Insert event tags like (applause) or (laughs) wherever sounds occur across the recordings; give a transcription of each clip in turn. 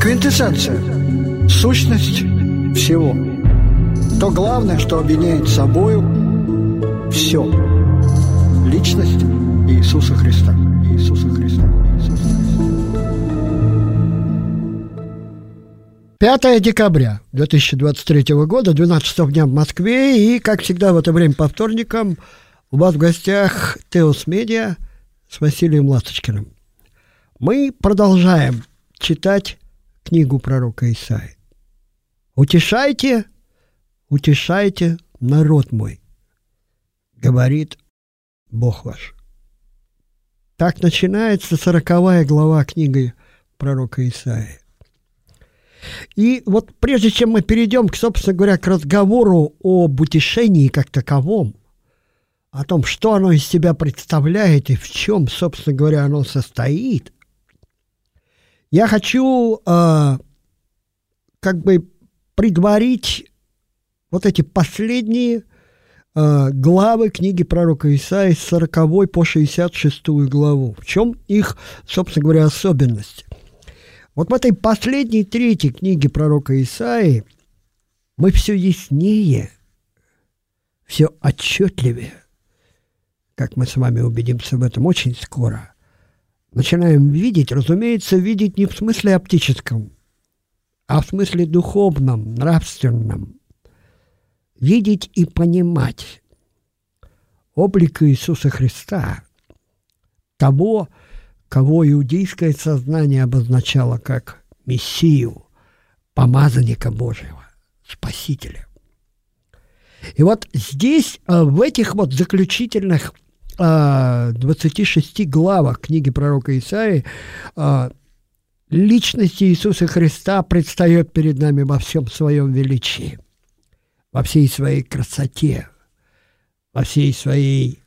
Квинтэссенция. Сущность всего. То главное, что объединяет собою все. Личность Иисуса Христа. Иисуса Христа. Иисуса Христа. 5 декабря 2023 года, 12 дня в Москве. И, как всегда, в это время по вторникам у вас в гостях Теос Медиа с Василием Ласточкиным. Мы продолжаем читать книгу пророка Исаи. «Утешайте, утешайте народ мой, говорит Бог ваш». Так начинается сороковая глава книги пророка Исаии. И вот прежде чем мы перейдем, к, собственно говоря, к разговору об утешении как таковом, о том, что оно из себя представляет и в чем, собственно говоря, оно состоит, я хочу э, как бы предварить вот эти последние э, главы книги пророка Исаии с 40 по 66 главу. В чем их, собственно говоря, особенность? Вот в этой последней третьей книге пророка Исаии мы все яснее, все отчетливее, как мы с вами убедимся в этом очень скоро – начинаем видеть, разумеется, видеть не в смысле оптическом, а в смысле духовном, нравственном. Видеть и понимать облик Иисуса Христа, того, кого иудейское сознание обозначало как Мессию, помазанника Божьего, Спасителя. И вот здесь, э, в этих вот заключительных 26 главах книги пророка Исаии а, личность Иисуса Христа предстает перед нами во всем своем величии, во всей своей красоте, во всей своей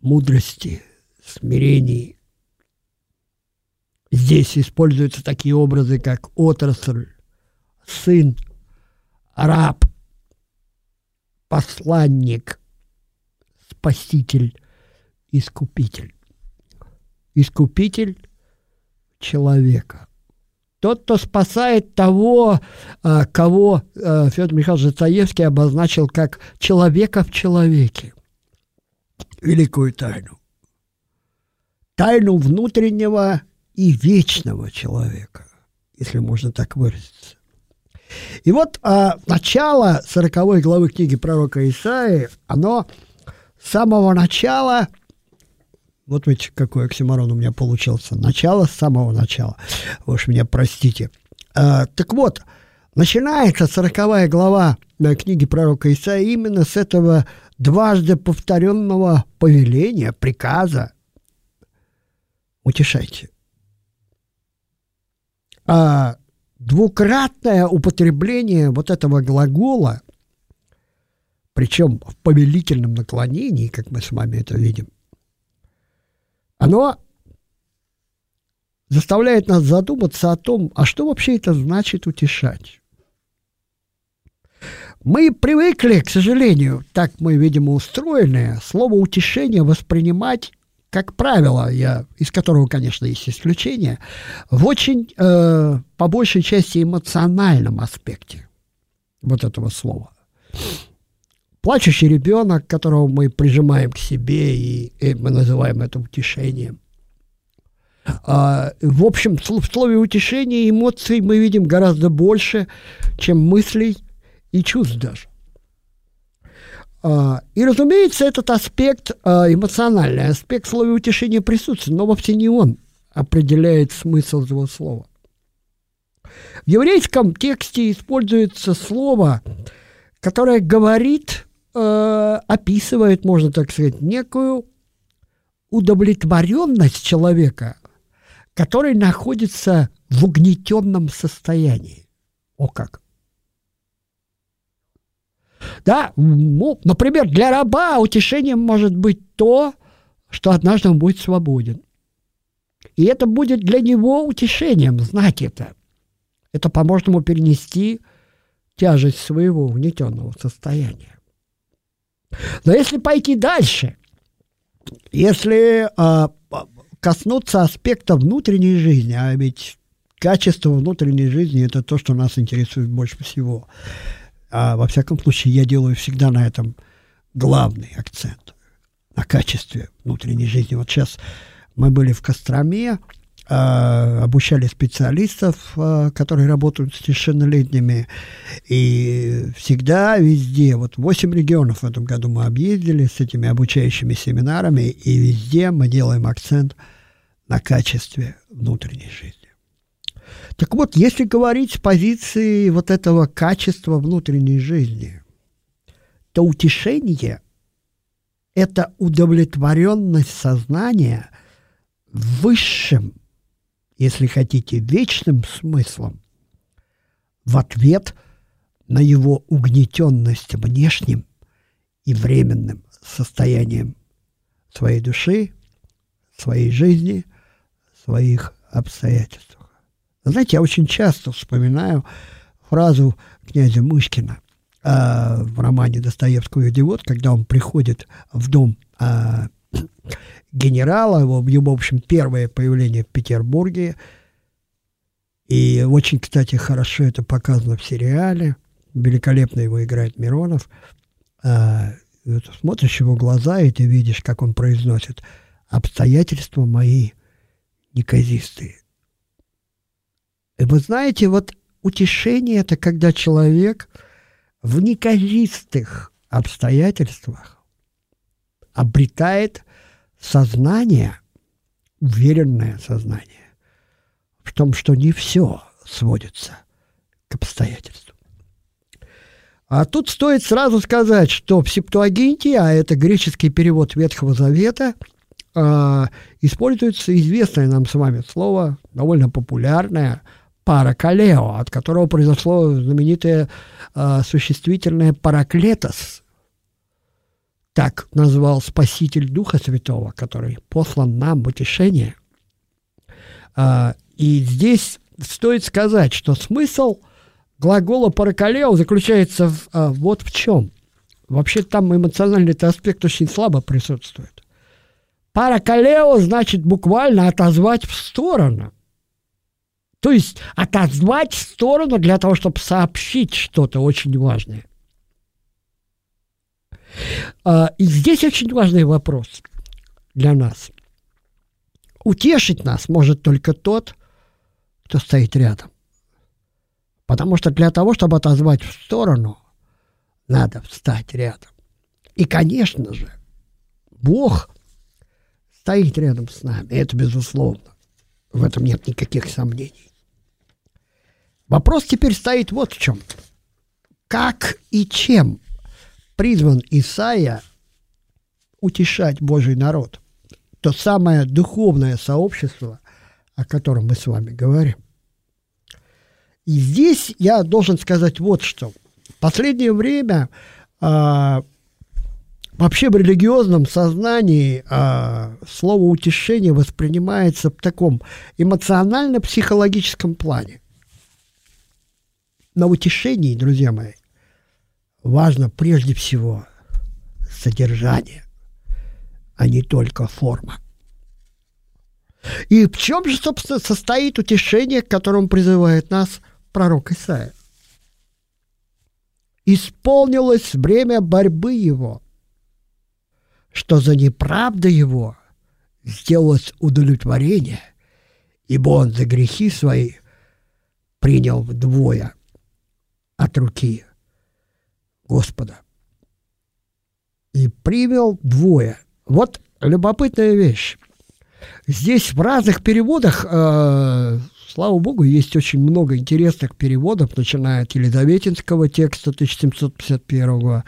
мудрости, смирении. Здесь используются такие образы, как отрасль, сын, раб, посланник, спаситель, искупитель. Искупитель человека. Тот, кто спасает того, а, кого а, Федор Михайлович Достоевский обозначил как человека в человеке. Великую тайну. Тайну внутреннего и вечного человека, если можно так выразиться. И вот а, начало 40 главы книги пророка Исаии, оно с самого начала – вот ведь какой оксиморон у меня получился. Начало с самого начала. Вы уж меня простите. А, так вот, начинается сороковая глава книги пророка Исаия именно с этого дважды повторенного повеления, приказа. Утешайте. А двукратное употребление вот этого глагола, причем в повелительном наклонении, как мы с вами это видим, оно заставляет нас задуматься о том, а что вообще это значит утешать. Мы привыкли, к сожалению, так мы, видимо, устроены, слово утешение воспринимать как правило, я, из которого, конечно, есть исключения, в очень, э, по большей части, эмоциональном аспекте вот этого слова плачущий ребенок, которого мы прижимаем к себе, и, и мы называем это утешением. А, в общем, в слове утешение эмоций мы видим гораздо больше, чем мыслей и чувств даже. А, и, разумеется, этот аспект, а, эмоциональный аспект слова утешения присутствует, но вовсе не он определяет смысл этого слова. В еврейском тексте используется слово, которое говорит э, описывает, можно так сказать, некую удовлетворенность человека, который находится в угнетенном состоянии. О как! Да, ну, например, для раба утешением может быть то, что однажды он будет свободен. И это будет для него утешением, знать это. Это поможет ему перенести тяжесть своего угнетенного состояния. Но если пойти дальше, если а, коснуться аспекта внутренней жизни, а ведь качество внутренней жизни – это то, что нас интересует больше всего. А во всяком случае, я делаю всегда на этом главный акцент, на качестве внутренней жизни. Вот сейчас мы были в Костроме, обучали специалистов, а, которые работают с совершеннолетними. И всегда, везде, вот 8 регионов в этом году мы объездили с этими обучающими семинарами, и везде мы делаем акцент на качестве внутренней жизни. Так вот, если говорить с позиции вот этого качества внутренней жизни, то утешение – это удовлетворенность сознания высшим – если хотите, вечным смыслом в ответ на его угнетенность внешним и временным состоянием своей души, своей жизни, своих обстоятельств. Знаете, я очень часто вспоминаю фразу князя Мышкина э, в романе Достоевского «Идиот», когда он приходит в дом э, генерала, его, в общем, первое появление в Петербурге. И очень, кстати, хорошо это показано в сериале. Великолепно его играет Миронов. А, смотришь его глаза, и ты видишь, как он произносит «обстоятельства мои неказистые». И вы знаете, вот утешение – это когда человек в неказистых обстоятельствах обретает сознание, уверенное сознание в том, что не все сводится к обстоятельствам. А тут стоит сразу сказать, что в Септуагинте, а это греческий перевод Ветхого Завета, э, используется известное нам с вами слово, довольно популярное, паракалео, от которого произошло знаменитое э, существительное параклетос, так назвал Спаситель Духа Святого, который послан нам в утешение. А, и здесь стоит сказать, что смысл глагола «паракалео» заключается в, а, вот в чем. Вообще там эмоциональный аспект очень слабо присутствует. Паракалео значит буквально отозвать в сторону. То есть отозвать в сторону для того, чтобы сообщить что-то очень важное – и здесь очень важный вопрос для нас. Утешить нас может только тот, кто стоит рядом. Потому что для того, чтобы отозвать в сторону, надо встать рядом. И, конечно же, Бог стоит рядом с нами. Это безусловно. В этом нет никаких сомнений. Вопрос теперь стоит вот в чем. Как и чем призван Исаия утешать Божий народ. То самое духовное сообщество, о котором мы с вами говорим. И здесь я должен сказать вот что. В последнее время а, вообще в религиозном сознании а, слово утешение воспринимается в таком эмоционально-психологическом плане. На утешении, друзья мои, важно прежде всего содержание, а не только форма. И в чем же, собственно, состоит утешение, к которому призывает нас пророк Исаия? Исполнилось время борьбы его, что за неправду его сделалось удовлетворение, ибо он за грехи свои принял вдвое от руки Господа. И привел двое. Вот любопытная вещь. Здесь в разных переводах, э, слава богу, есть очень много интересных переводов, начиная от Елизаветинского текста 1751,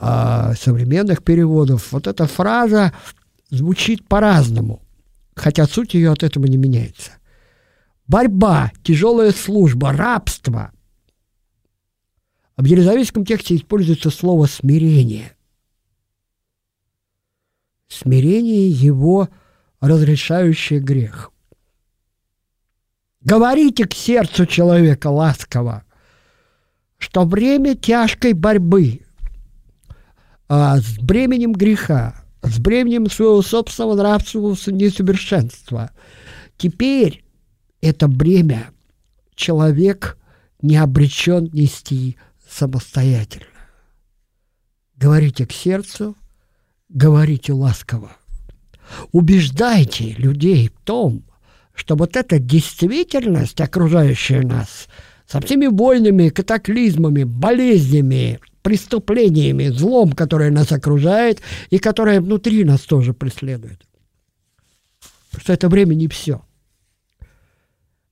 э, современных переводов. Вот эта фраза звучит по-разному, хотя суть ее от этого не меняется. Борьба, тяжелая служба, рабство – в елизаветском тексте используется слово «смирение». Смирение его, разрешающее грех. Говорите к сердцу человека ласково, что время тяжкой борьбы а, с бременем греха с бременем своего собственного нравственного несовершенства. Теперь это бремя человек не обречен нести самостоятельно. Говорите к сердцу, говорите ласково. Убеждайте людей в том, что вот эта действительность, окружающая нас, со всеми больными катаклизмами, болезнями, преступлениями, злом, которое нас окружает и которое внутри нас тоже преследует. Что это время не все.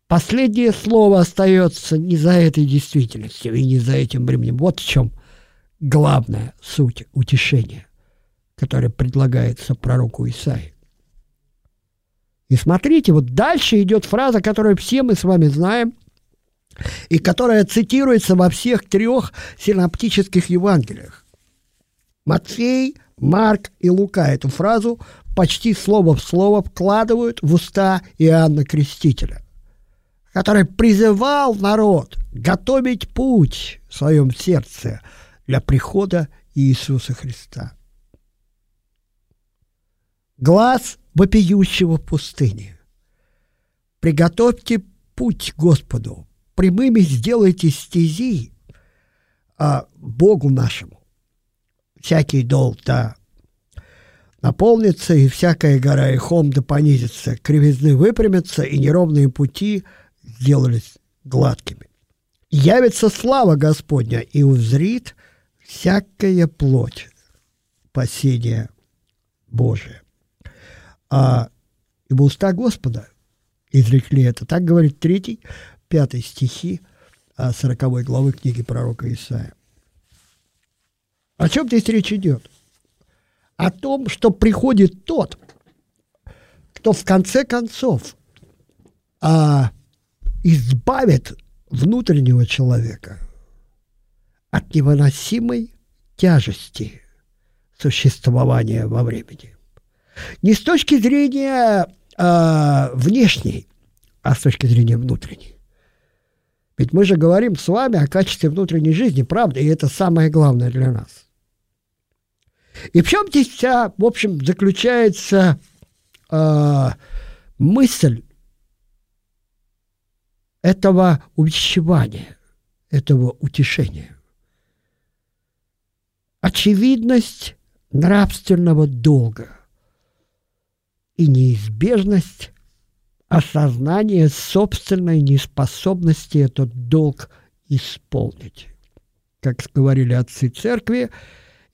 Последнее слово остается не за этой действительностью и не за этим временем. Вот в чем главная суть утешения, которое предлагается пророку Исаии. И смотрите, вот дальше идет фраза, которую все мы с вами знаем, и которая цитируется во всех трех синоптических Евангелиях. Матфей, Марк и Лука эту фразу почти слово в слово вкладывают в уста Иоанна Крестителя который призывал народ готовить путь в своем сердце для прихода Иисуса Христа. Глаз вопиющего в пустыне. Приготовьте путь Господу, прямыми сделайте стези а, Богу нашему. Всякий дол да наполнится, и всякая гора и хом да понизится, кривизны выпрямятся, и неровные пути – сделались гладкими. Явится слава Господня, и узрит всякая плоть спасения Божия. А ибо уста Господа изрекли это. Так говорит третий, пятый стихи а, сороковой главы книги пророка Исаия. О чем здесь речь идет? О том, что приходит тот, кто в конце концов а, избавит внутреннего человека от невыносимой тяжести существования во времени. Не с точки зрения э, внешней, а с точки зрения внутренней. Ведь мы же говорим с вами о качестве внутренней жизни, правда, и это самое главное для нас. И в чем здесь вся, в общем, заключается э, мысль этого увещевания, этого утешения. Очевидность нравственного долга и неизбежность осознания собственной неспособности этот долг исполнить. Как говорили отцы церкви,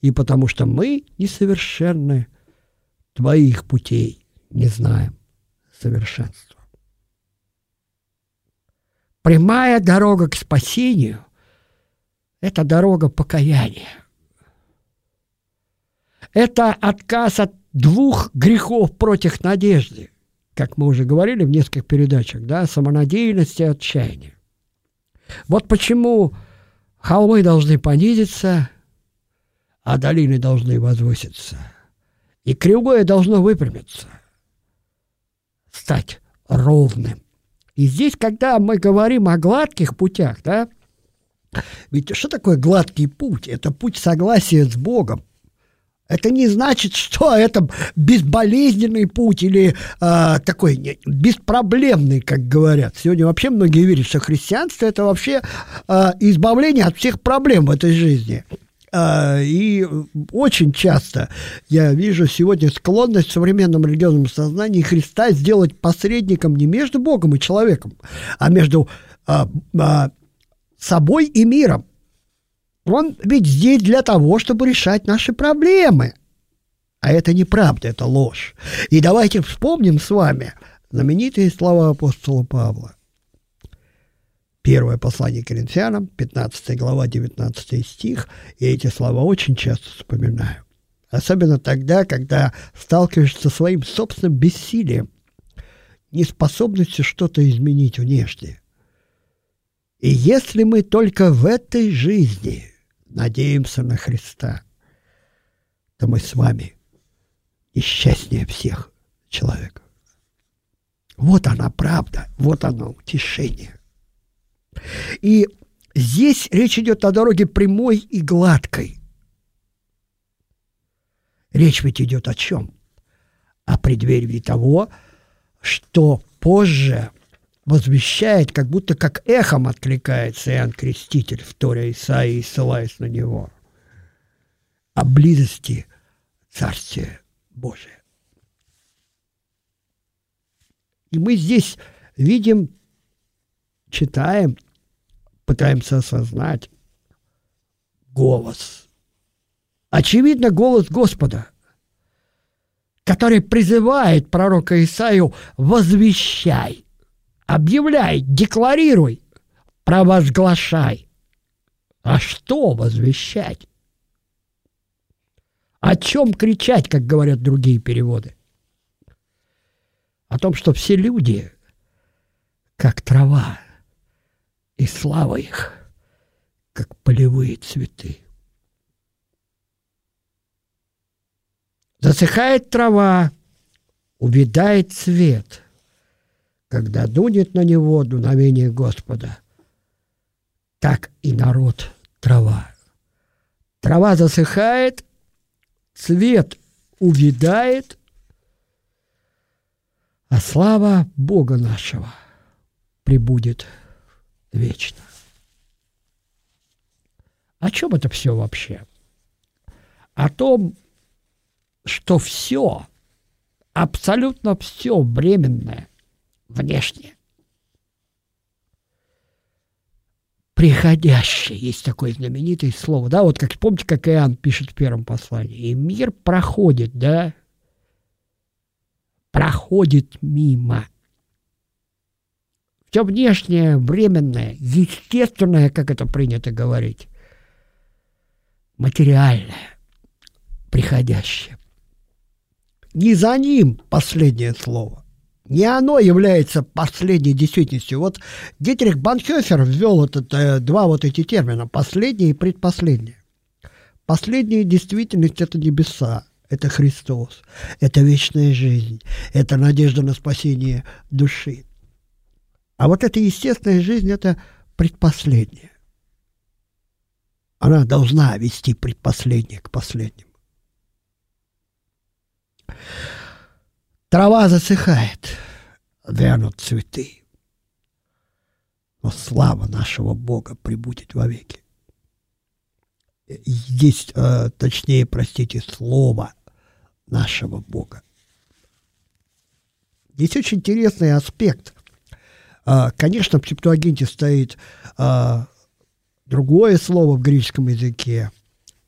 и потому что мы несовершенны, твоих путей не знаем совершенства. Прямая дорога к спасению – это дорога покаяния. Это отказ от двух грехов против надежды, как мы уже говорили в нескольких передачах, да, самонадеянности и отчаяния. Вот почему холмы должны понизиться, а долины должны возвыситься. И кривое должно выпрямиться, стать ровным. И здесь, когда мы говорим о гладких путях, да, ведь что такое гладкий путь? Это путь согласия с Богом. Это не значит, что это безболезненный путь или э, такой беспроблемный, как говорят. Сегодня вообще многие верят, что христианство это вообще э, избавление от всех проблем в этой жизни. А, и очень часто я вижу сегодня склонность в современном религиозном сознании Христа сделать посредником не между Богом и человеком, а между а, а, собой и миром. Он ведь здесь для того, чтобы решать наши проблемы. А это неправда, это ложь. И давайте вспомним с вами знаменитые слова апостола Павла – Первое послание Коринфянам, 15 глава, 19 стих, и эти слова очень часто вспоминаю. Особенно тогда, когда сталкиваешься со своим собственным бессилием, неспособностью что-то изменить внешне. И если мы только в этой жизни надеемся на Христа, то мы с вами несчастнее всех человеков. Вот она правда, вот оно утешение. И здесь речь идет о дороге прямой и гладкой. Речь ведь идет о чем? О преддверии того, что позже возвещает, как будто как эхом откликается Иоанн Креститель в Торе Исаии, ссылаясь на него, о близости Царствия Божия. И мы здесь видим, читаем, пытаемся осознать голос. Очевидно, голос Господа, который призывает пророка Исаию «возвещай», «объявляй», «декларируй», «провозглашай». А что возвещать? О чем кричать, как говорят другие переводы? О том, что все люди, как трава, и слава их, как полевые цветы. Засыхает трава, увядает цвет, когда дунет на него дуновение Господа. Так и народ трава. Трава засыхает, цвет увядает, а слава Бога нашего прибудет вечно. О чем это все вообще? О том, что все, абсолютно все временное, внешнее, приходящее, есть такое знаменитое слово, да, вот как помните, как Иоанн пишет в первом послании, и мир проходит, да, проходит мимо. Все внешнее, временное, естественное, как это принято говорить, материальное, приходящее. Не за ним последнее слово. Не оно является последней действительностью. Вот Дитрих Банхёфер ввел этот, э, два вот эти термина – последнее и предпоследнее. Последняя действительность – это небеса, это Христос, это вечная жизнь, это надежда на спасение души. А вот эта естественная жизнь – это предпоследняя. Она должна вести предпоследнее к последнему. Трава засыхает, вянут цветы. Но слава нашего Бога прибудет вовеки. Здесь, э, точнее, простите, слово нашего Бога. Здесь очень интересный аспект. Э, конечно, в Септуагинте стоит э, другое слово в греческом языке,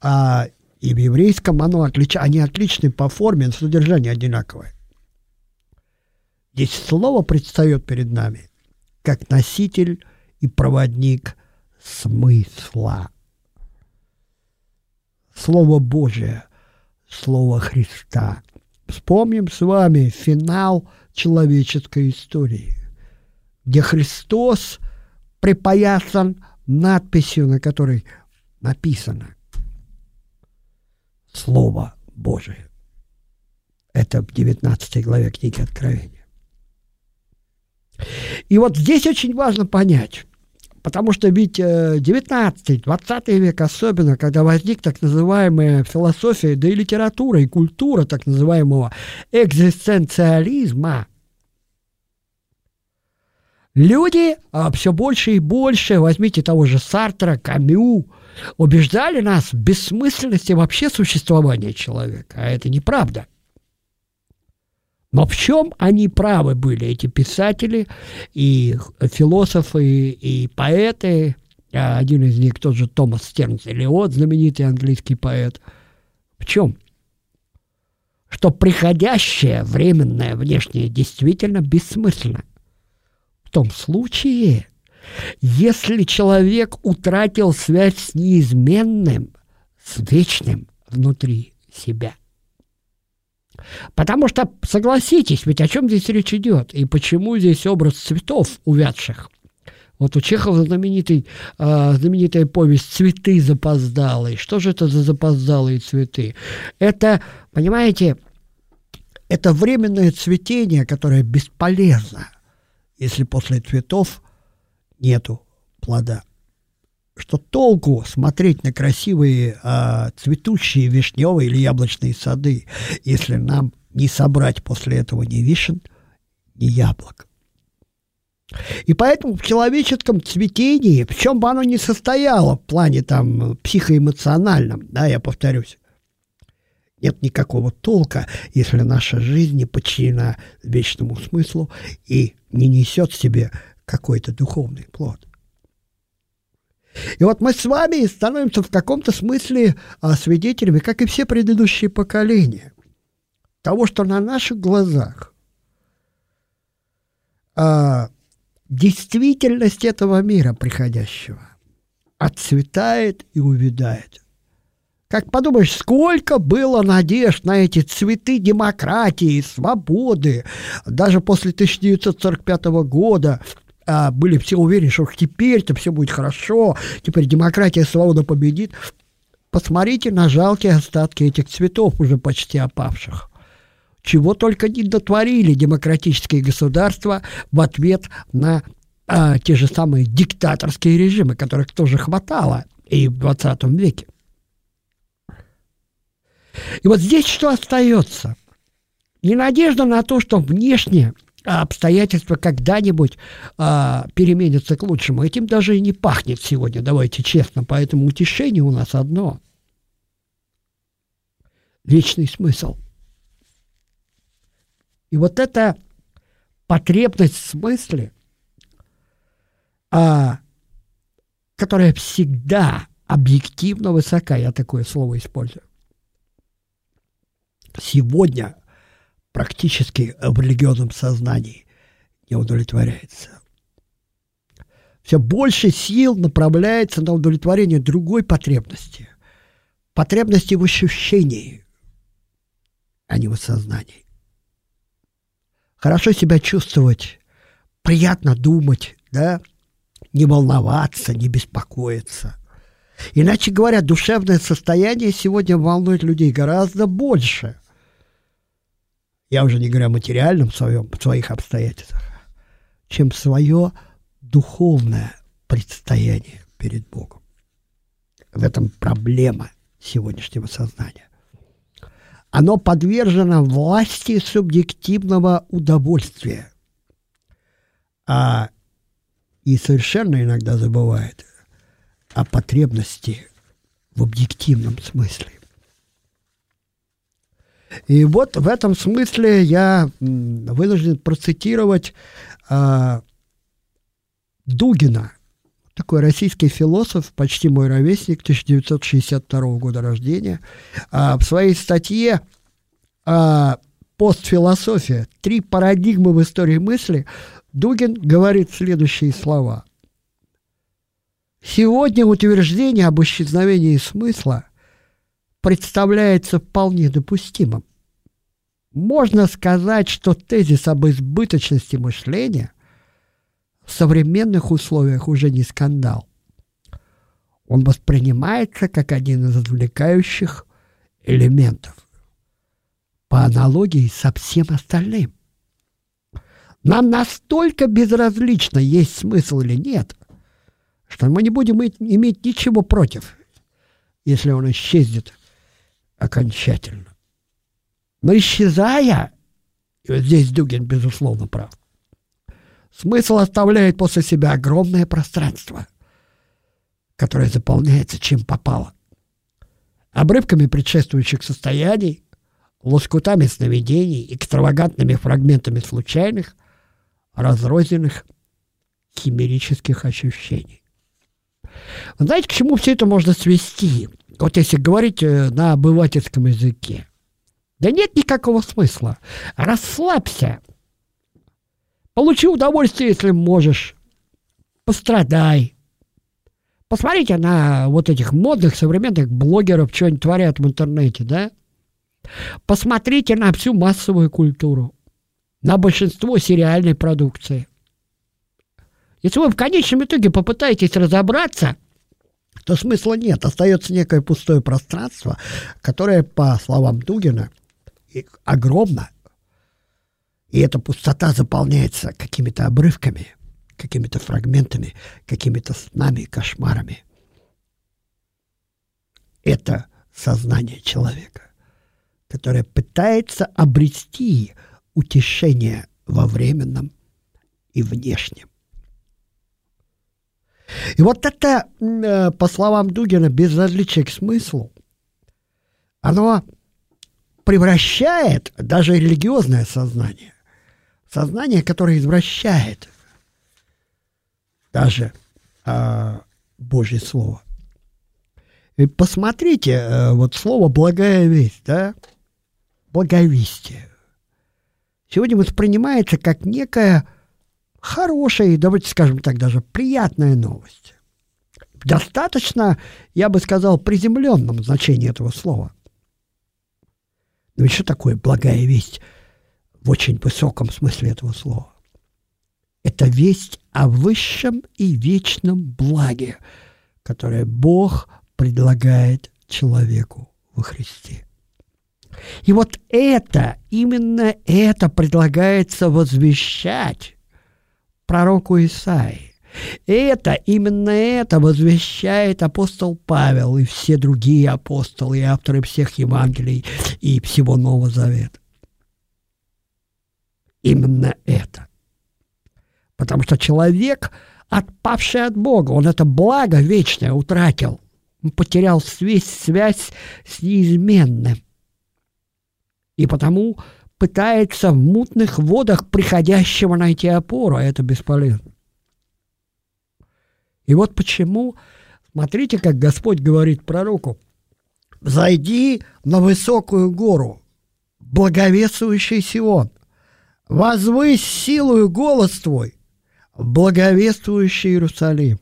а и в еврейском оно отлич... они отличны по форме, но содержание одинаковое. Здесь слово предстает перед нами как носитель и проводник смысла. Слово Божие, Слово Христа. Вспомним с вами финал человеческой истории, где Христос припоясан надписью, на которой написано Слово Божие. Это в 19 главе книги Откровения. И вот здесь очень важно понять, потому что ведь 19-20 э, век особенно, когда возник так называемая философия, да и литература, и культура так называемого экзистенциализма – Люди а, все больше и больше, возьмите того же Сартра, Камю, убеждали нас в бессмысленности вообще существования человека, а это неправда. Но в чем они правы были, эти писатели и философы, и поэты, а один из них тот же Томас Стернс Элиот, знаменитый английский поэт. В чем? Что приходящее, временное, внешнее действительно бессмысленно – том случае, если человек утратил связь с неизменным, с вечным внутри себя. Потому что, согласитесь, ведь о чем здесь речь идет, и почему здесь образ цветов увядших. Вот у Чехова знаменитый, э, знаменитая повесть «Цветы запоздалые». Что же это за запоздалые цветы? Это, понимаете, это временное цветение, которое бесполезно если после цветов нету плода. что толку смотреть на красивые а, цветущие вишневые или яблочные сады, если нам не собрать после этого ни вишен, ни яблок. И поэтому в человеческом цветении, в чем бы оно ни состояло в плане там психоэмоциональном, да, я повторюсь, нет никакого толка, если наша жизнь не подчинена вечному смыслу и не несет в себе какой-то духовный плод. И вот мы с вами становимся в каком-то смысле а, свидетелями, как и все предыдущие поколения, того, что на наших глазах а, действительность этого мира приходящего отцветает и увядает. Как подумаешь, сколько было надежд на эти цветы демократии, свободы. Даже после 1945 года а, были все уверены, что теперь-то все будет хорошо, теперь демократия, свобода победит. Посмотрите на жалкие остатки этих цветов, уже почти опавших. Чего только не дотворили демократические государства в ответ на а, те же самые диктаторские режимы, которых тоже хватало и в 20 веке. И вот здесь что остается? Не надежда на то, что внешне обстоятельства когда-нибудь а, переменятся к лучшему. Этим даже и не пахнет сегодня, давайте честно. Поэтому утешение у нас одно. Вечный смысл. И вот эта потребность в смысле, а, которая всегда объективно высока, я такое слово использую. Сегодня практически в религиозном сознании не удовлетворяется. Все больше сил направляется на удовлетворение другой потребности. Потребности в ощущении, а не в осознании. Хорошо себя чувствовать, приятно думать, да, не волноваться, не беспокоиться. Иначе говоря, душевное состояние сегодня волнует людей гораздо больше – я уже не говорю о материальном своем, своих обстоятельствах, чем свое духовное предстояние перед Богом. В этом проблема сегодняшнего сознания. Оно подвержено власти субъективного удовольствия. А и совершенно иногда забывает о потребности в объективном смысле. И вот в этом смысле я вынужден процитировать э, Дугина, такой российский философ, почти мой ровесник, 1962 года рождения, э, в своей статье э, «Постфилософия. Три парадигмы в истории мысли» Дугин говорит следующие слова. Сегодня утверждение об исчезновении смысла – представляется вполне допустимым. Можно сказать, что тезис об избыточности мышления в современных условиях уже не скандал. Он воспринимается как один из отвлекающих элементов по аналогии со всем остальным. Нам настолько безразлично, есть смысл или нет, что мы не будем иметь ничего против, если он исчезнет – окончательно. Но исчезая, и вот здесь Дугин, безусловно, прав, смысл оставляет после себя огромное пространство, которое заполняется чем попало. Обрывками предшествующих состояний, лоскутами сновидений, экстравагантными фрагментами случайных, разрозненных химерических ощущений. Знаете, к чему все это можно свести? Вот если говорить э, на обывательском языке. Да нет никакого смысла. Расслабься. Получи удовольствие, если можешь. Пострадай. Посмотрите на вот этих модных современных блогеров, что они творят в интернете, да? Посмотрите на всю массовую культуру, на большинство сериальной продукции. Если вы в конечном итоге попытаетесь разобраться – то смысла нет. Остается некое пустое пространство, которое, по словам Дугина, огромно. И эта пустота заполняется какими-то обрывками, какими-то фрагментами, какими-то снами, кошмарами. это сознание человека, которое пытается обрести утешение во временном и внешнем. И вот это, э, по словам Дугина, безразличие к смыслу, оно превращает даже религиозное сознание, сознание, которое извращает даже э, Божье Слово. И посмотрите, э, вот слово «благая весть», да, благовестие. Сегодня воспринимается как некая хорошая, давайте скажем так, даже приятная новость. Достаточно, я бы сказал, приземленном значении этого слова. Но еще такое благая весть в очень высоком смысле этого слова? Это весть о высшем и вечном благе, которое Бог предлагает человеку во Христе. И вот это, именно это предлагается возвещать пророку Исаии. Это, именно это возвещает апостол Павел и все другие апостолы, и авторы всех Евангелий и всего Нового Завета. Именно это. Потому что человек, отпавший от Бога, он это благо вечное утратил. Он потерял связь, связь с неизменным. И потому пытается в мутных водах приходящего найти опору, а это бесполезно. И вот почему, смотрите, как Господь говорит пророку, «Зайди на высокую гору, благовествующий Сион, возвысь силою голос твой, благовествующий Иерусалим».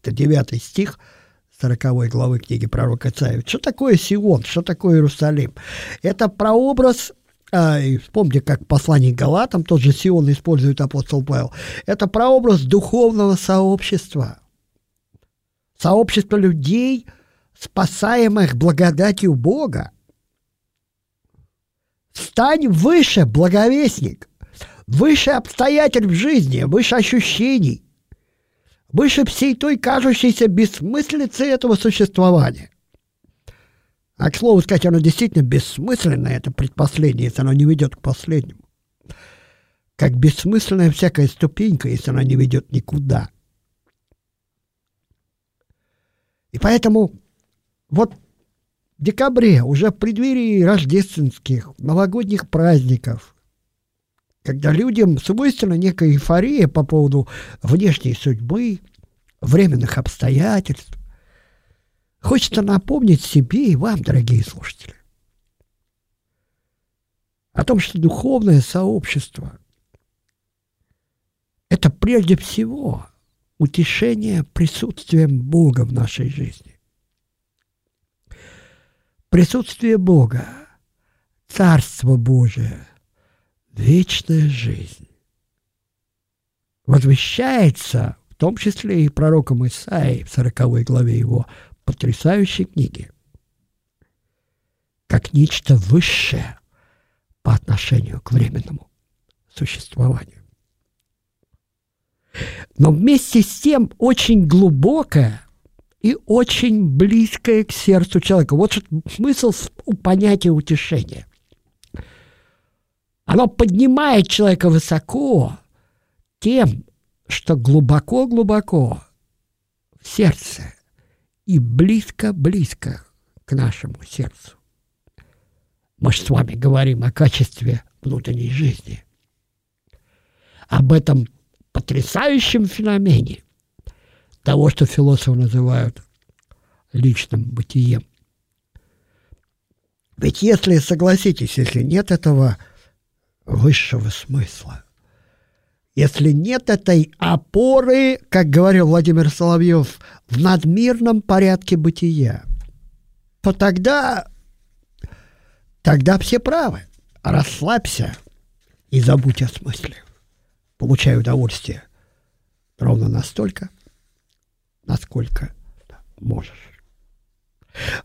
Это девятый стих – 40 главы книги пророка Исаия. Что такое Сион? Что такое Иерусалим? Это прообраз а, вспомните, как послание Галатам, тот же Сион использует апостол Павел, это прообраз духовного сообщества. Сообщество людей, спасаемых благодатью Бога. Стань выше, благовестник, выше обстоятельств жизни, выше ощущений выше всей той кажущейся бессмыслицы этого существования. А к слову сказать, оно действительно бессмысленное, это предпоследнее, если оно не ведет к последнему. Как бессмысленная всякая ступенька, если она не ведет никуда. И поэтому вот в декабре, уже в преддверии рождественских, новогодних праздников, когда людям свойственна некая эйфория по поводу внешней судьбы, временных обстоятельств. Хочется напомнить себе и вам, дорогие слушатели, о том, что духовное сообщество – это прежде всего утешение присутствием Бога в нашей жизни. Присутствие Бога, Царство Божие – вечная жизнь. Возвещается в том числе и пророком Исаии в 40 главе его потрясающей книги, как нечто высшее по отношению к временному существованию. Но вместе с тем очень глубокое и очень близкое к сердцу человека. Вот смысл понятия утешения. Оно поднимает человека высоко тем, что глубоко-глубоко в сердце и близко-близко к нашему сердцу. Мы же с вами говорим о качестве внутренней жизни. Об этом потрясающем феномене того, что философы называют личным бытием. Ведь если, согласитесь, если нет этого высшего смысла. Если нет этой опоры, как говорил Владимир Соловьев, в надмирном порядке бытия, то тогда, тогда все правы. Расслабься и забудь о смысле. Получай удовольствие ровно настолько, насколько можешь.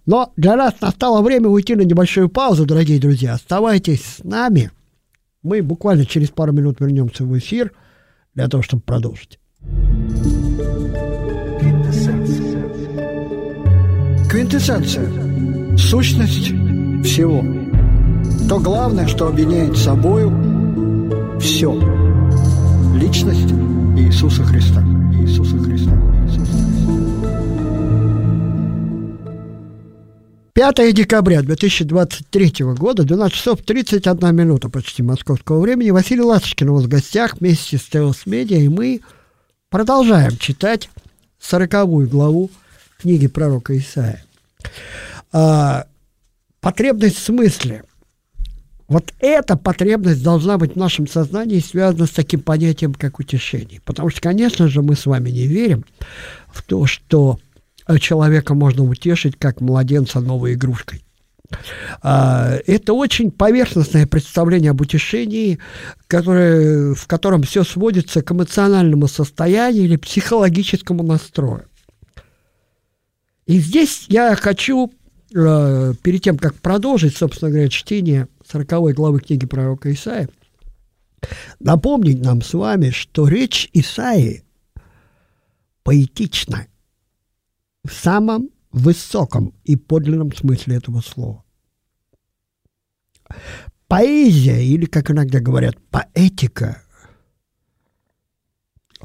Но для нас настало время уйти на небольшую паузу, дорогие друзья. Оставайтесь с нами – мы буквально через пару минут вернемся в эфир для того, чтобы продолжить. квинтэссенция, сущность всего. То главное, что объединяет собою все. Личность Иисуса Христа. Иисуса Христа. 5 декабря 2023 года, 12 часов 31 минута почти московского времени. Василий Ласточкин у вас в гостях вместе с Теос Медиа, и мы продолжаем читать сороковую главу книги пророка Исаия. А, потребность в смысле. Вот эта потребность должна быть в нашем сознании связана с таким понятием, как утешение. Потому что, конечно же, мы с вами не верим в то, что человека можно утешить, как младенца новой игрушкой. А, это очень поверхностное представление об утешении, которое, в котором все сводится к эмоциональному состоянию или психологическому настрою. И здесь я хочу, э, перед тем, как продолжить, собственно говоря, чтение 40 главы книги пророка Исаия, напомнить нам с вами, что речь Исаии поэтична в самом высоком и подлинном смысле этого слова. Поэзия, или, как иногда говорят, поэтика,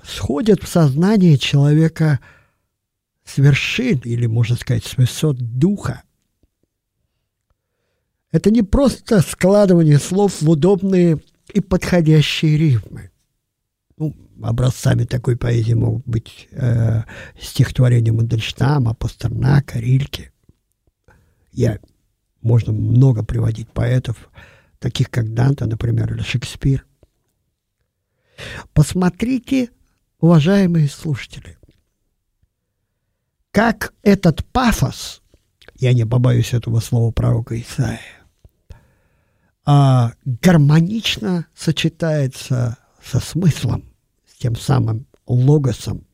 сходит в сознание человека с вершин, или, можно сказать, с высот духа. Это не просто складывание слов в удобные и подходящие рифмы. Ну, образцами такой поэзии могут быть э, стихотворения Мандельштама, Пастернака, Рильке. Я, можно много приводить поэтов, таких как Данте, например, или Шекспир. Посмотрите, уважаемые слушатели, как этот пафос, я не побоюсь этого слова пророка Исаия, а, гармонично сочетается со смыслом тем самым логосом,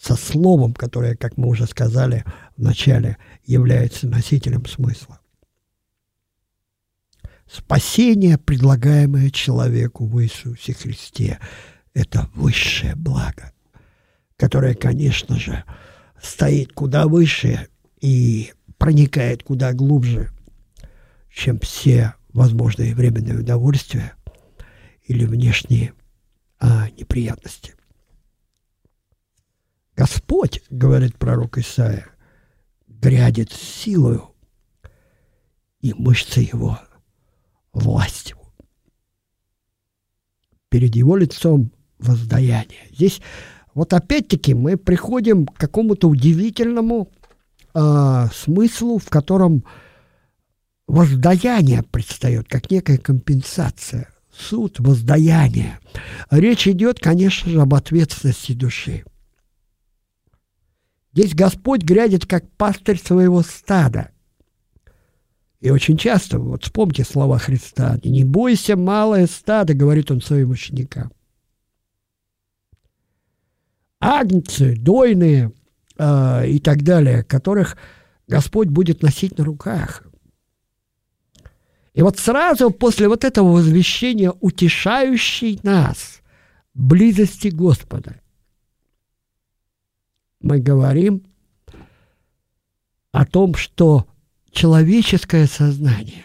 со словом, которое, как мы уже сказали в начале, является носителем смысла. Спасение, предлагаемое человеку в Иисусе Христе, это высшее благо, которое, конечно же, стоит куда выше и проникает куда глубже, чем все возможные временные удовольствия или внешние а, неприятности. Господь, говорит пророк Исаия, грядет силою, и мышцы его властью. Перед его лицом воздаяние. Здесь вот опять-таки мы приходим к какому-то удивительному э, смыслу, в котором воздаяние предстает как некая компенсация суд, воздаяние. Речь идет, конечно же, об ответственности души. Здесь Господь глядит как пастырь своего стада. И очень часто, вот вспомните слова Христа, «Не бойся, малое стадо», говорит он своим ученикам. Агнцы, дойные э, и так далее, которых Господь будет носить на руках. И вот сразу после вот этого возвещения, утешающей нас близости Господа, мы говорим о том, что человеческое сознание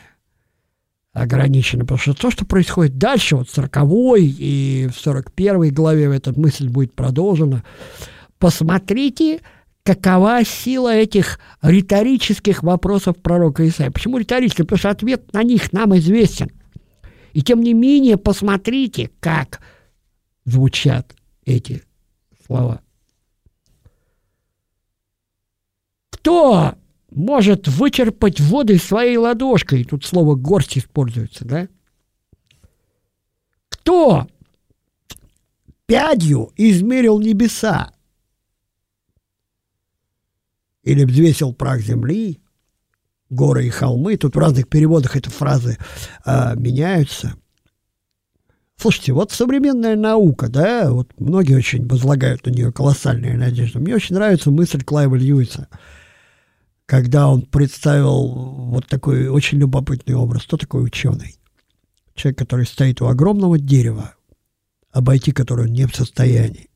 ограничено, потому что то, что происходит дальше, вот в 40 и в 41 главе эта мысль будет продолжена, посмотрите, какова сила этих риторических вопросов пророка Исаия. Почему риторические? Потому что ответ на них нам известен. И тем не менее, посмотрите, как звучат эти слова. Кто может вычерпать воды своей ладошкой? Тут слово «горсть» используется, да? Кто пядью измерил небеса? Или взвесил прах земли, горы и холмы. Тут в разных переводах эти фразы а, меняются. Слушайте, вот современная наука, да, вот многие очень возлагают на нее колоссальные надежды. Мне очень нравится мысль Клайва Льюиса, когда он представил вот такой очень любопытный образ. Кто такой ученый? Человек, который стоит у огромного дерева, обойти которое он не в состоянии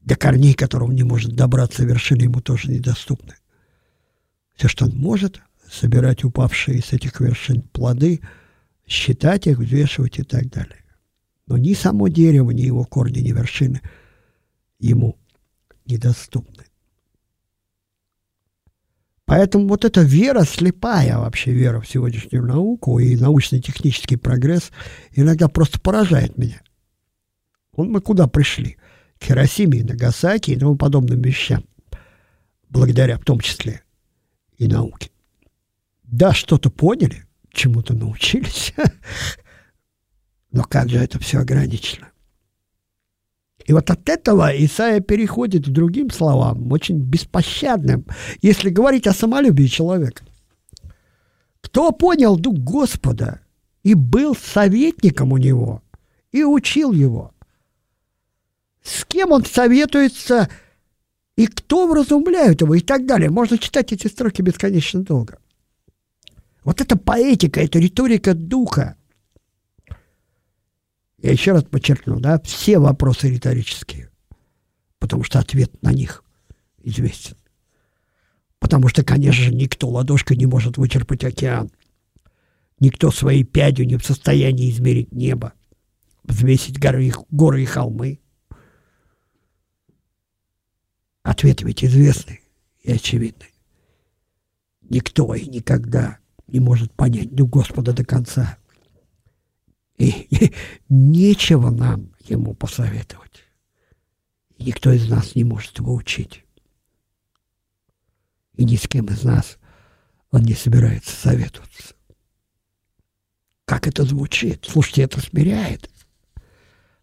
до корней которого не может добраться, вершины ему тоже недоступны. Все, что он может, собирать упавшие с этих вершин плоды, считать их, взвешивать и так далее. Но ни само дерево, ни его корни, ни вершины ему недоступны. Поэтому вот эта вера слепая вообще, вера в сегодняшнюю науку и научно-технический прогресс иногда просто поражает меня. Вот мы куда пришли? Хиросиме и Нагасаки и тому подобным вещам. Благодаря в том числе и науке. Да, что-то поняли, чему-то научились. (laughs) Но как же это все ограничено? И вот от этого Исаия переходит к другим словам, очень беспощадным, если говорить о самолюбии человека. Кто понял дух Господа и был советником у него, и учил его? С кем он советуется, и кто вразумляет его, и так далее. Можно читать эти строки бесконечно долго. Вот это поэтика, это риторика духа – я еще раз подчеркну, да, все вопросы риторические, потому что ответ на них известен. Потому что, конечно же, никто ладошкой не может вычерпать океан. Никто своей пядью не в состоянии измерить небо, взвесить горы, горы и холмы. Ответ ведь известный и очевидный. Никто и никогда не может понять дух Господа до конца. И, и (laughs) нечего нам ему посоветовать. Никто из нас не может его учить. И ни с кем из нас он не собирается советоваться. Как это звучит? Слушайте, это смиряет.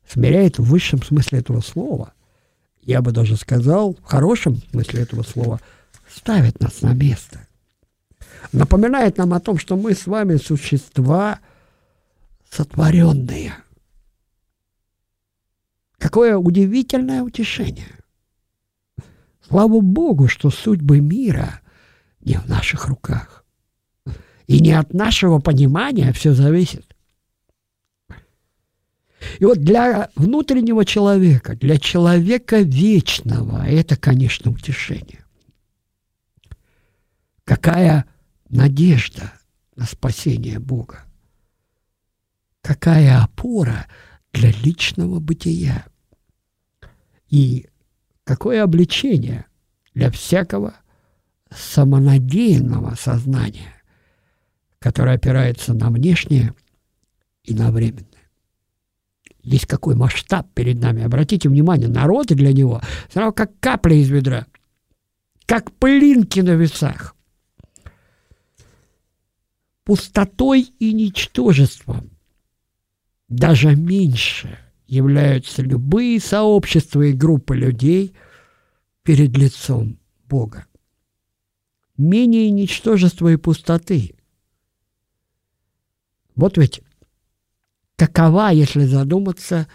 Смиряет в высшем смысле этого слова. Я бы даже сказал, в хорошем смысле этого слова, ставит нас на место. Напоминает нам о том, что мы с вами существа – сотворенные. Какое удивительное утешение. Слава Богу, что судьбы мира не в наших руках. И не от нашего понимания все зависит. И вот для внутреннего человека, для человека вечного, это, конечно, утешение. Какая надежда на спасение Бога какая опора для личного бытия и какое обличение для всякого самонадеянного сознания, которое опирается на внешнее и на временное. Есть какой масштаб перед нами. Обратите внимание, народы для него сразу как капли из ведра, как пылинки на весах. Пустотой и ничтожеством даже меньше являются любые сообщества и группы людей перед лицом Бога. Менее ничтожества и пустоты. Вот ведь какова, если задуматься,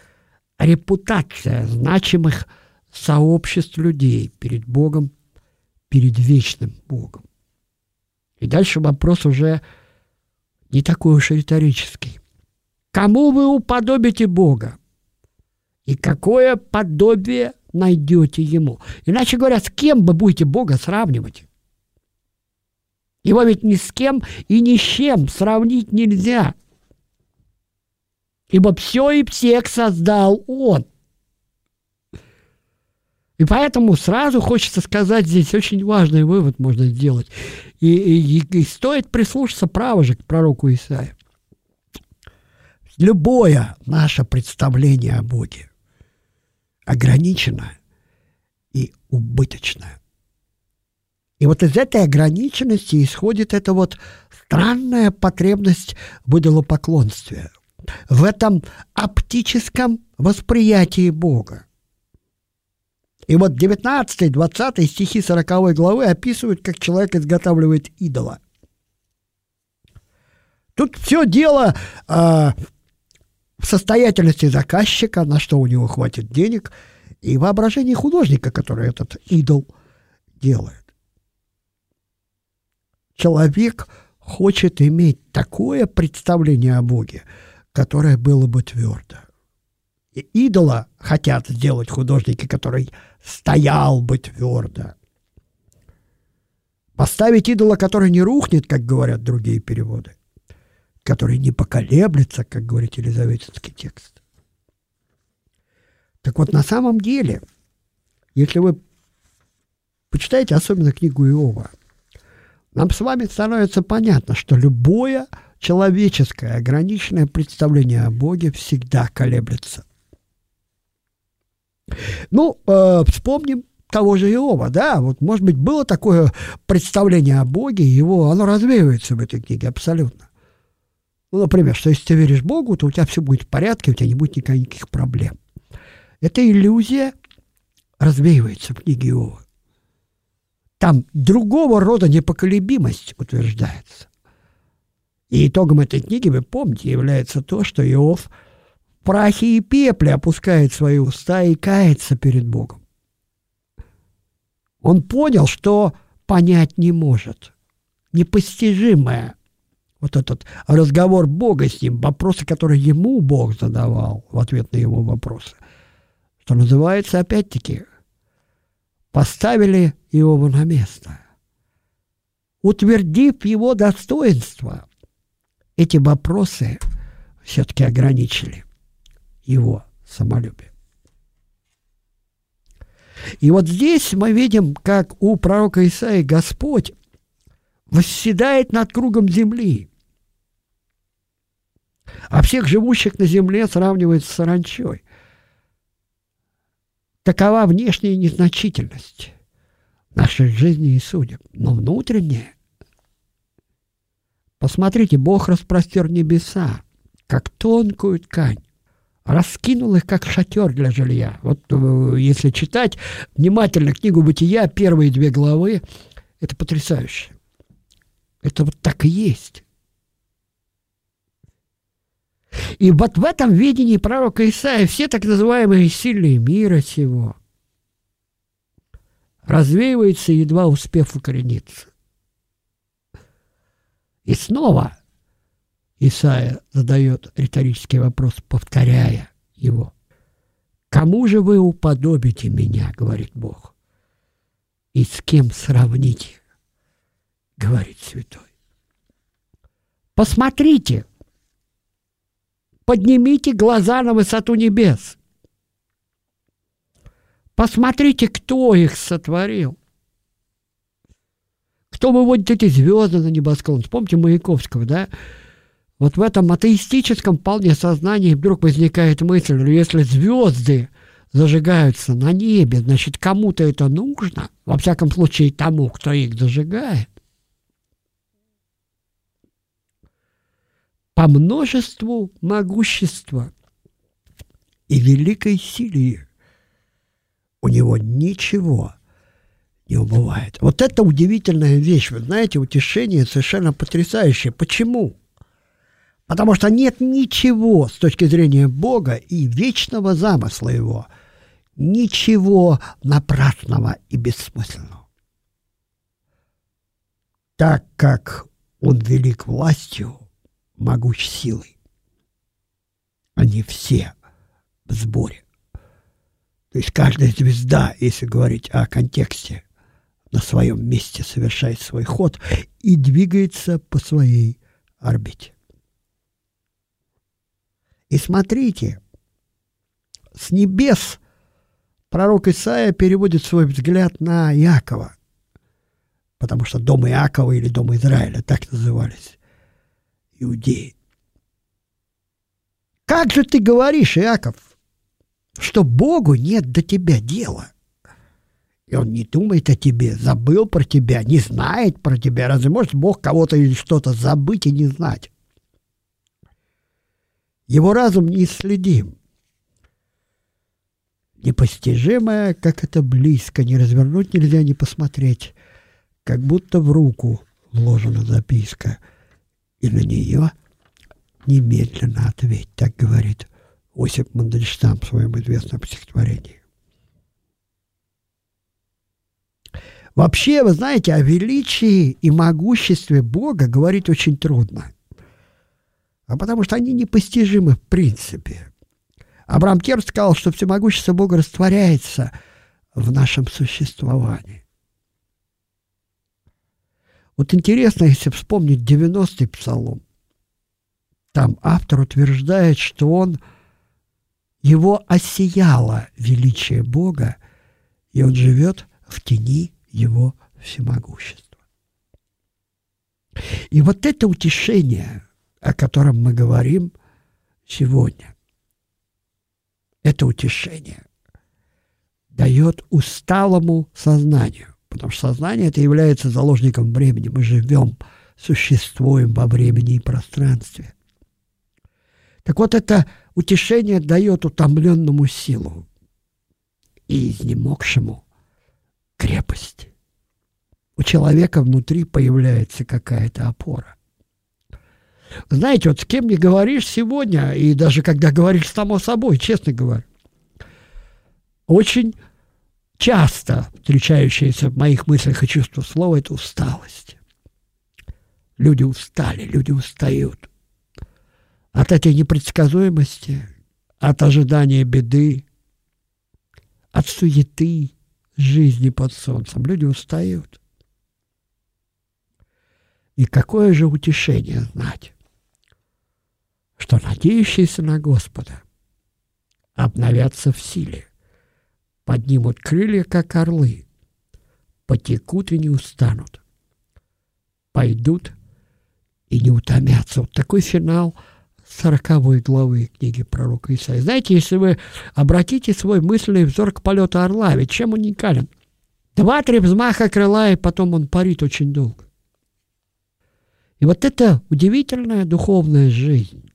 репутация значимых сообществ людей перед Богом, перед вечным Богом. И дальше вопрос уже не такой уж риторический. Кому вы уподобите Бога? И какое подобие найдете Ему? Иначе говоря, с кем вы будете Бога сравнивать? Его ведь ни с кем и ни с чем сравнить нельзя. Ибо все и всех создал Он. И поэтому сразу хочется сказать здесь очень важный вывод можно сделать. И, и, и стоит прислушаться право же к пророку Исаию любое наше представление о Боге ограничено и убыточно. И вот из этой ограниченности исходит эта вот странная потребность в идолопоклонстве, в этом оптическом восприятии Бога. И вот 19-20 стихи 40 главы описывают, как человек изготавливает идола. Тут все дело а, в состоятельности заказчика, на что у него хватит денег, и воображении художника, который этот идол делает. Человек хочет иметь такое представление о Боге, которое было бы твердо. И идола хотят сделать художники, который стоял бы твердо. Поставить идола, который не рухнет, как говорят другие переводы, который не поколеблется, как говорит Елизаветинский текст. Так вот, на самом деле, если вы почитаете особенно книгу Иова, нам с вами становится понятно, что любое человеческое ограниченное представление о Боге всегда колеблется. Ну, э, вспомним того же Иова, да, вот, может быть, было такое представление о Боге, его, оно развеивается в этой книге абсолютно. Ну, например, что если ты веришь Богу, то у тебя все будет в порядке, у тебя не будет никаких проблем. Эта иллюзия развеивается в книге Иова. Там другого рода непоколебимость утверждается. И итогом этой книги, вы помните, является то, что Иов в прахе и пепле опускает свои уста и кается перед Богом. Он понял, что понять не может. Непостижимое. Вот этот разговор Бога с ним, вопросы, которые ему Бог задавал в ответ на его вопросы. Что называется, опять-таки, поставили его на место. Утвердив его достоинство, эти вопросы все-таки ограничили его самолюбие. И вот здесь мы видим, как у пророка Исаии Господь восседает над кругом земли, а всех живущих на земле сравнивает с саранчой. Такова внешняя незначительность нашей жизни и судеб, но внутренняя. Посмотрите, Бог распростер небеса, как тонкую ткань, раскинул их как шатер для жилья. Вот э, если читать внимательно книгу «Бытия», первые две главы, это потрясающе. Это вот так и есть. И вот в этом видении пророка Исаия все так называемые сильные мира сего развеиваются, едва успев укорениться. И снова – Исаия задает риторический вопрос, повторяя его. «Кому же вы уподобите меня?» — говорит Бог. «И с кем сравните?» — говорит святой. «Посмотрите, поднимите глаза на высоту небес. Посмотрите, кто их сотворил. Кто выводит эти звезды на небосклон? Вспомните Маяковского, да? Вот в этом атеистическом вполне сознании вдруг возникает мысль, что если звезды зажигаются на небе, значит, кому-то это нужно, во всяком случае тому, кто их зажигает. По множеству могущества и великой силы у него ничего не убывает. Вот это удивительная вещь. Вы знаете, утешение совершенно потрясающее. Почему? Потому что нет ничего с точки зрения Бога и вечного замысла Его, ничего напрасного и бессмысленного. Так как Он велик властью, могуч силой, они все в сборе. То есть каждая звезда, если говорить о контексте, на своем месте совершает свой ход и двигается по своей орбите. И смотрите, с небес пророк Исаия переводит свой взгляд на Иакова, потому что дом Иакова или дом Израиля так назывались иудеи. Как же ты говоришь, Иаков, что Богу нет до тебя дела? И он не думает о тебе, забыл про тебя, не знает про тебя. Разве может Бог кого-то или что-то забыть и не знать? Его разум неисследим. Непостижимое, как это близко, не развернуть нельзя, не посмотреть, как будто в руку вложена записка, и на нее немедленно ответь, так говорит Осип Мандельштам в своем известном стихотворении. Вообще, вы знаете, о величии и могуществе Бога говорить очень трудно а потому что они непостижимы в принципе. Абрам Керн сказал, что всемогущество Бога растворяется в нашем существовании. Вот интересно, если вспомнить 90-й псалом, там автор утверждает, что он его осияло величие Бога, и он живет в тени его всемогущества. И вот это утешение, о котором мы говорим сегодня, это утешение дает усталому сознанию, потому что сознание это является заложником времени. Мы живем, существуем во времени и пространстве. Так вот, это утешение дает утомленному силу и изнемогшему крепость. У человека внутри появляется какая-то опора. Знаете, вот с кем не говоришь сегодня, и даже когда говоришь само собой, честно говоря, очень часто встречающееся в моих мыслях и чувствах слово – это усталость. Люди устали, люди устают от этой непредсказуемости, от ожидания беды, от суеты жизни под солнцем. Люди устают. И какое же утешение знать, что надеющиеся на Господа обновятся в силе, поднимут крылья, как орлы, потекут и не устанут, пойдут и не утомятся. Вот такой финал – 40 главы книги пророка Исаия. Знаете, если вы обратите свой мысленный взор к полету орла, ведь чем уникален? Два-три взмаха крыла, и потом он парит очень долго. И вот это удивительная духовная жизнь,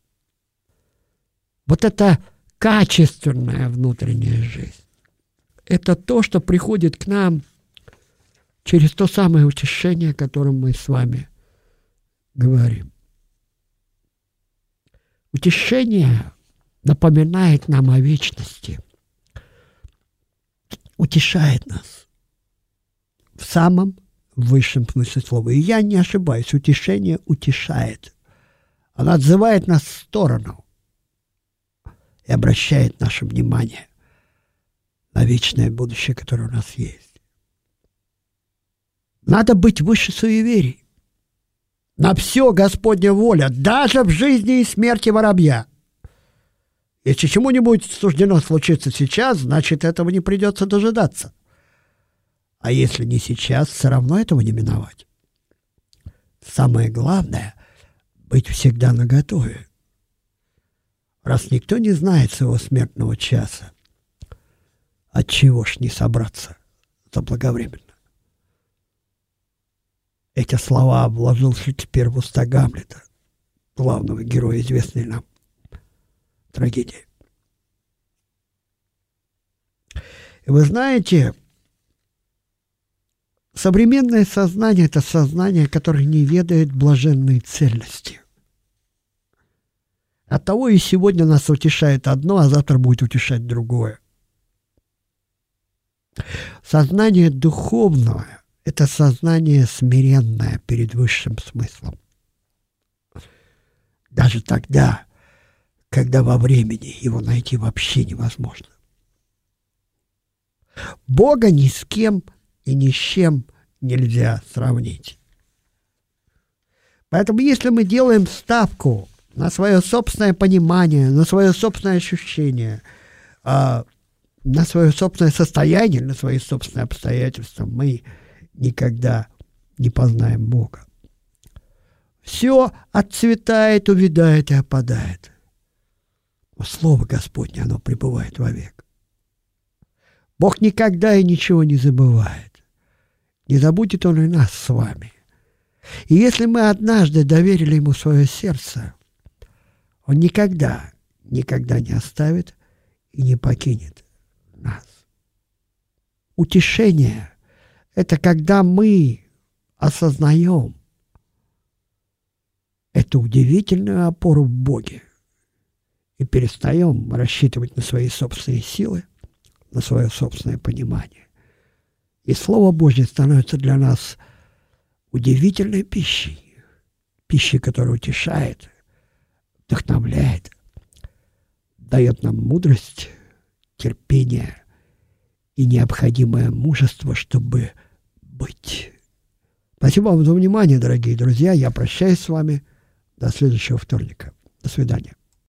вот это качественная внутренняя жизнь, это то, что приходит к нам через то самое утешение, о котором мы с вами говорим. Утешение напоминает нам о вечности, утешает нас в самом высшем смысле слова. И я не ошибаюсь, утешение утешает. Она отзывает нас в сторону и обращает наше внимание на вечное будущее, которое у нас есть. Надо быть выше суеверий на все Господня воля, даже в жизни и смерти воробья. Если чему-нибудь суждено случиться сейчас, значит, этого не придется дожидаться. А если не сейчас, все равно этого не миновать. Самое главное — быть всегда наготове. Раз никто не знает своего смертного часа, отчего ж не собраться заблаговременно? Эти слова вложил Шекспир в уста Гамлета, главного героя известной нам трагедии. И вы знаете, современное сознание – это сознание, которое не ведает блаженной цельности. Оттого и сегодня нас утешает одно, а завтра будет утешать другое. Сознание духовное это сознание смиренное перед высшим смыслом. Даже тогда, когда во времени его найти вообще невозможно. Бога ни с кем и ни с чем нельзя сравнить. Поэтому если мы делаем ставку на свое собственное понимание, на свое собственное ощущение, а, на свое собственное состояние, на свои собственные обстоятельства, мы никогда не познаем Бога. Все отцветает, увядает и опадает. Но Слово Господне, оно пребывает вовек. Бог никогда и ничего не забывает. Не забудет Он и нас с вами. И если мы однажды доверили Ему свое сердце, Он никогда, никогда не оставит и не покинет нас. Утешение – это когда мы осознаем эту удивительную опору в Боге и перестаем рассчитывать на свои собственные силы, на свое собственное понимание. И Слово Божье становится для нас удивительной пищей, пищей, которая утешает, вдохновляет, дает нам мудрость, терпение и необходимое мужество, чтобы быть Спасибо вам за внимание, дорогие друзья. Я прощаюсь с вами. До следующего вторника. До свидания.